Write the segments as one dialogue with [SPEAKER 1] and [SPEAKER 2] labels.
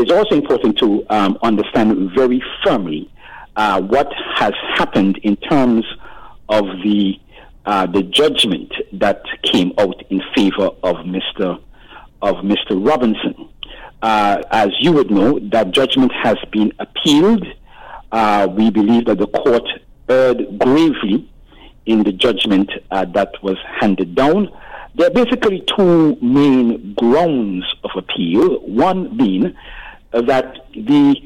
[SPEAKER 1] it is also important to um, understand very firmly uh, what has happened in terms of the uh, the judgment that came out in favor of Mr. of Mr. Robinson. Uh, as you would know, that judgment has been appealed. Uh, we believe that the court erred gravely in the judgment uh, that was handed down. There are basically two main grounds of appeal. One being that the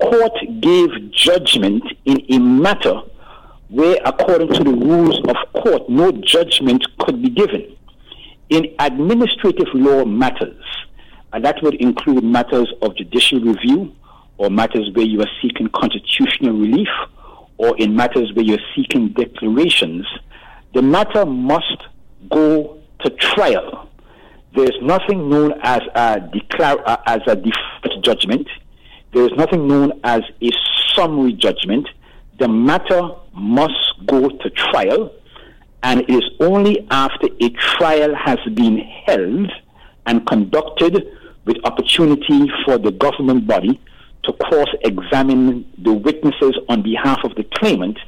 [SPEAKER 1] court gave judgment in a matter where, according to the rules of court, no judgment could be given. In administrative law matters, and that would include matters of judicial review or matters where you are seeking constitutional relief or in matters where you're seeking declarations, the matter must go to trial. There's nothing known as a declare uh, as a default judgment. There is nothing known as a summary judgment. The matter must go to trial, and it is only after a trial has been held and conducted with opportunity for the government body to cross examine the witnesses on behalf of the claimant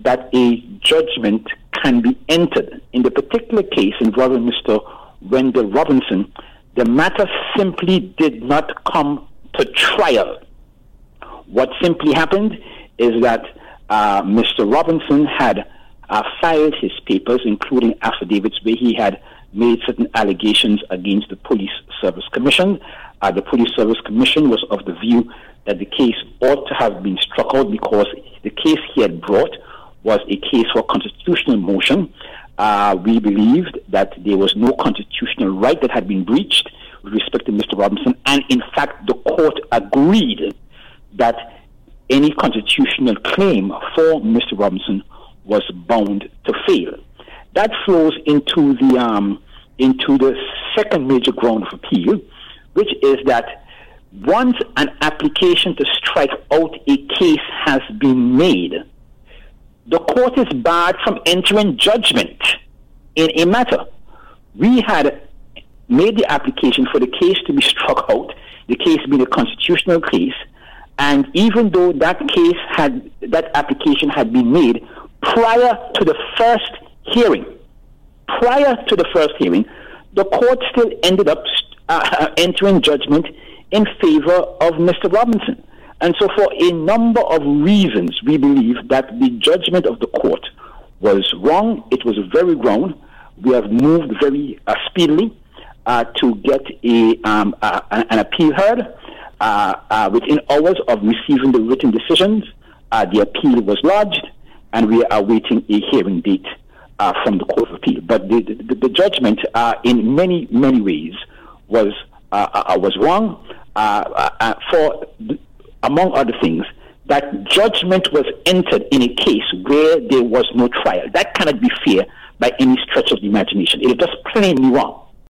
[SPEAKER 1] that a judgment can be entered. In the particular case involving Mr. Wendel Robinson, the matter simply did not come to trial. What simply happened is that uh, Mr. Robinson had uh, filed his papers, including affidavits where he had made certain allegations against the Police Service Commission. Uh, the Police Service Commission was of the view that the case ought to have been struck out because the case he had brought was a case for constitutional motion. Uh, we believed that there was no constitutional right that had been breached with respect to Mr. Robinson, and in fact, the court agreed that any constitutional claim for Mr. Robinson was bound to fail. That flows into the um, into the second major ground of appeal, which is that once an application to strike out a case has been made, the court is barred from entering judgment in a matter. We had made the application for the case to be struck out, the case being a constitutional case, and even though that case had that application had been made prior to the first hearing, prior to the first hearing, the court still ended up uh, entering judgment in favor of Mr. Robinson. And so, for a number of reasons, we believe that the judgment of the court was wrong. It was very wrong. We have moved very uh, speedily uh, to get a, um, uh, an appeal heard. Uh, uh, within hours of receiving the written decisions, uh, the appeal was lodged, and we are awaiting a hearing date from the Court of Appeal. But the, the, the judgment, in many, many ways, was, was wrong for among other things, that judgment was entered in a case where there was no trial. That cannot be fair by any stretch of the imagination. It is just plainly wrong.